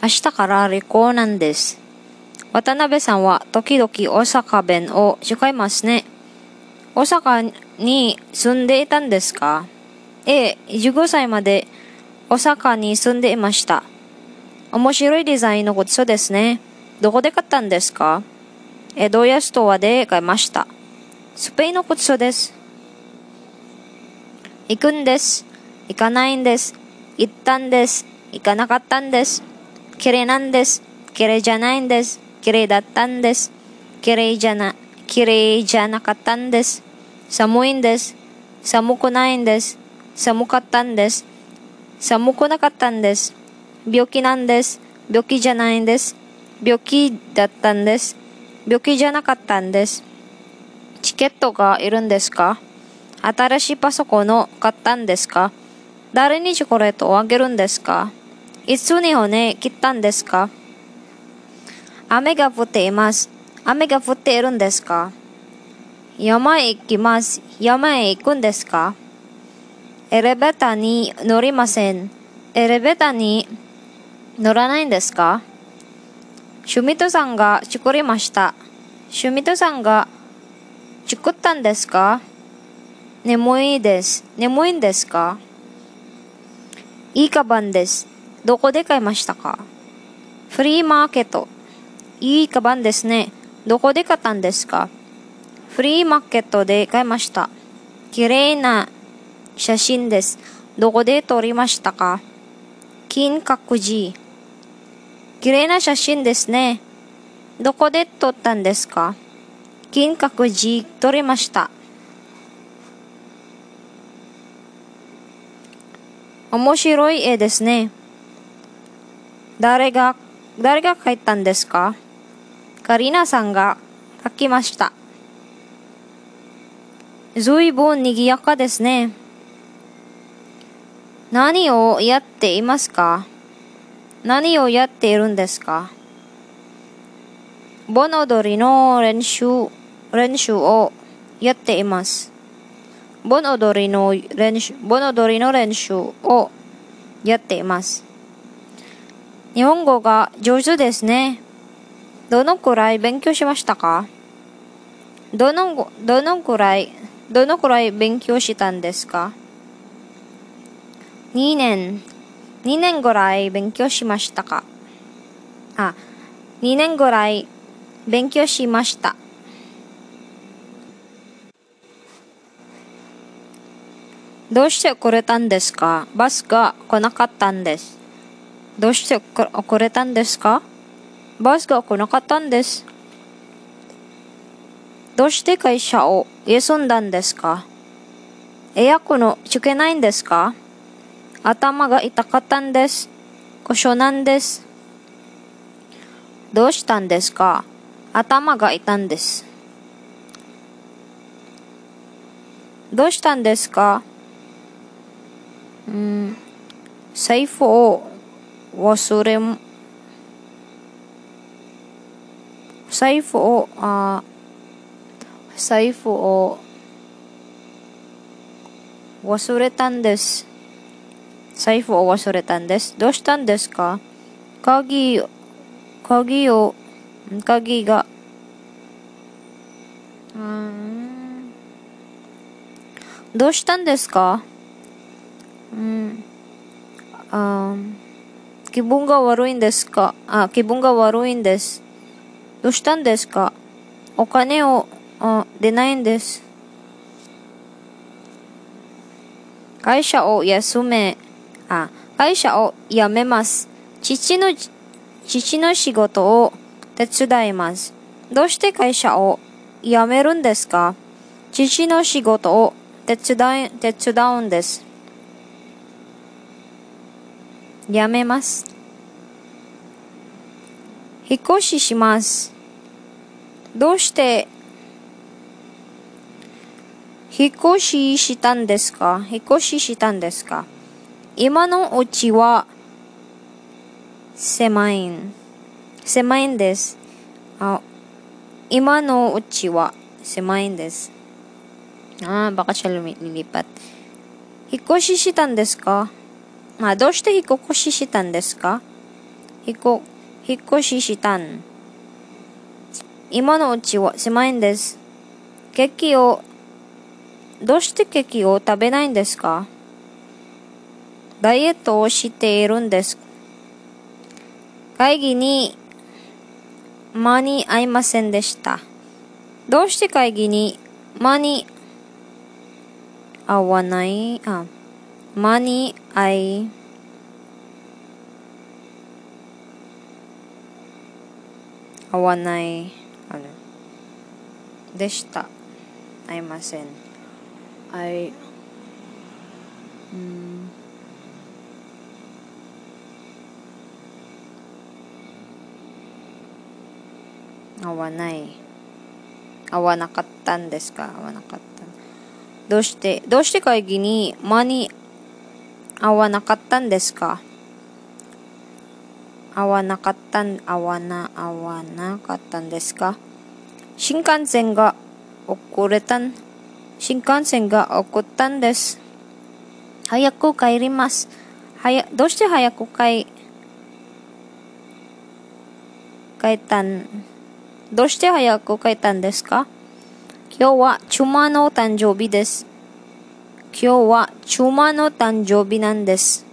明日から旅行なんです。渡辺さんは時々大阪弁を使いますね。大阪に住んでいたんですか？ええ、15歳まで大阪に住んでいました。面白いデザインのごちそうですね。どこで買ったんですか？江戸屋ストアで買いました。スペインのごちそうです。行くんです。行かないんです。行ったんです。行かなかったんです。綺麗なんです。綺麗じゃないんです。綺麗だったんです。綺麗じゃな、綺麗じゃなかったんです。寒いんです。寒くないんです。寒かったんです。寒くなかったんです。病気なんです。病気じゃないんです。病気だったんです。病気じゃなかったんです。チケットがいるんですか？新しいパソコンを買ったんですか？誰にチョコレートをあげるんですか？いつに骨切ったんですか？雨が降っています。雨が降っているんですか？山へ行きます。山へ行くんですか？エレベーターに乗りません。エレベーターに乗らないんですか？シュミトさんが作りました。シュミトさんが作ったんですか？眠いです。眠いんですか？いいカバンです。どこで買いましたか？フリーマーケット。いいカバンですね。どこで買ったんですか？フリーマーケットで買いました。綺麗な写真です。どこで撮りましたか？金閣寺。綺麗な写真ですね。どこで撮ったんですか？金閣寺撮りました。面白い絵ですね。誰が、誰が描いたんですか？カリナさんが描きました。ずいぶん賑やかですね。何をやっていますか？何をやっているんですか？盆踊りの練習、練習をやっています。盆踊りの練習、盆踊りの練習をやっています。日本語が上手ですね。どのくらい勉強しましたか？どの、どのくらい、どのくらい勉強したんですか ?2 年、2年ぐらい勉強しましたか？あ、2年ぐらい勉強しました。どうして遅れたんですか？バスが来なかったんです。どうして遅れたんですか？バスが来なかったんです。どうして会社を休んだんですか？エアコンをつけないんですか？頭が痛かったんです。故障なんです。どうしたんですか？頭が痛んです。どうしたんですか？うん、財布を忘れ、財布を、あ財布を忘れたんです。財布を忘れたんです。どうしたんですか？鍵、鍵を、鍵が、うんどうしたんですか？うん。あ気分が悪いんですかあ、気分が悪いんです。どうしたんですか？お金を、あ、出ないんです。会社を休め、あ、会社を辞めます。父の、父の仕事を手伝います。どうして会社を辞めるんですか？父の仕事を手伝い、手伝うんです。辞めます。引っ越しします。どうして引っ越ししたんですか？引っ越ししたんですか？今のうちは狭いん。狭いんです。あ今のうちは狭いんです。ああ、baka siya lumi- lilipat. 引っ越ししたんですかあどうして引っ越ししたんですか？引っ引っ越ししたん。今のうちは狭いんです。ケーキを、どうしてケーキを食べないんですか？ダイエットをしているんです。会議に間に合いませんでした。どうして会議に間に合わない？あ、間に合わない、あれ、でした。合いません。あい、うん、合わない。合わなかったんですか？合わなかった。どうして、どうして会議に間に合わなかったんですか？合わなかったん、合わな、合わなかったんですか？新幹線が遅れたん、新幹線が起こったんです。早く帰ります。はや、どうして早く帰、帰ったん、どうして早く帰ったんですか？今日は妻の誕生日です。今日はチュマの誕生日なんです。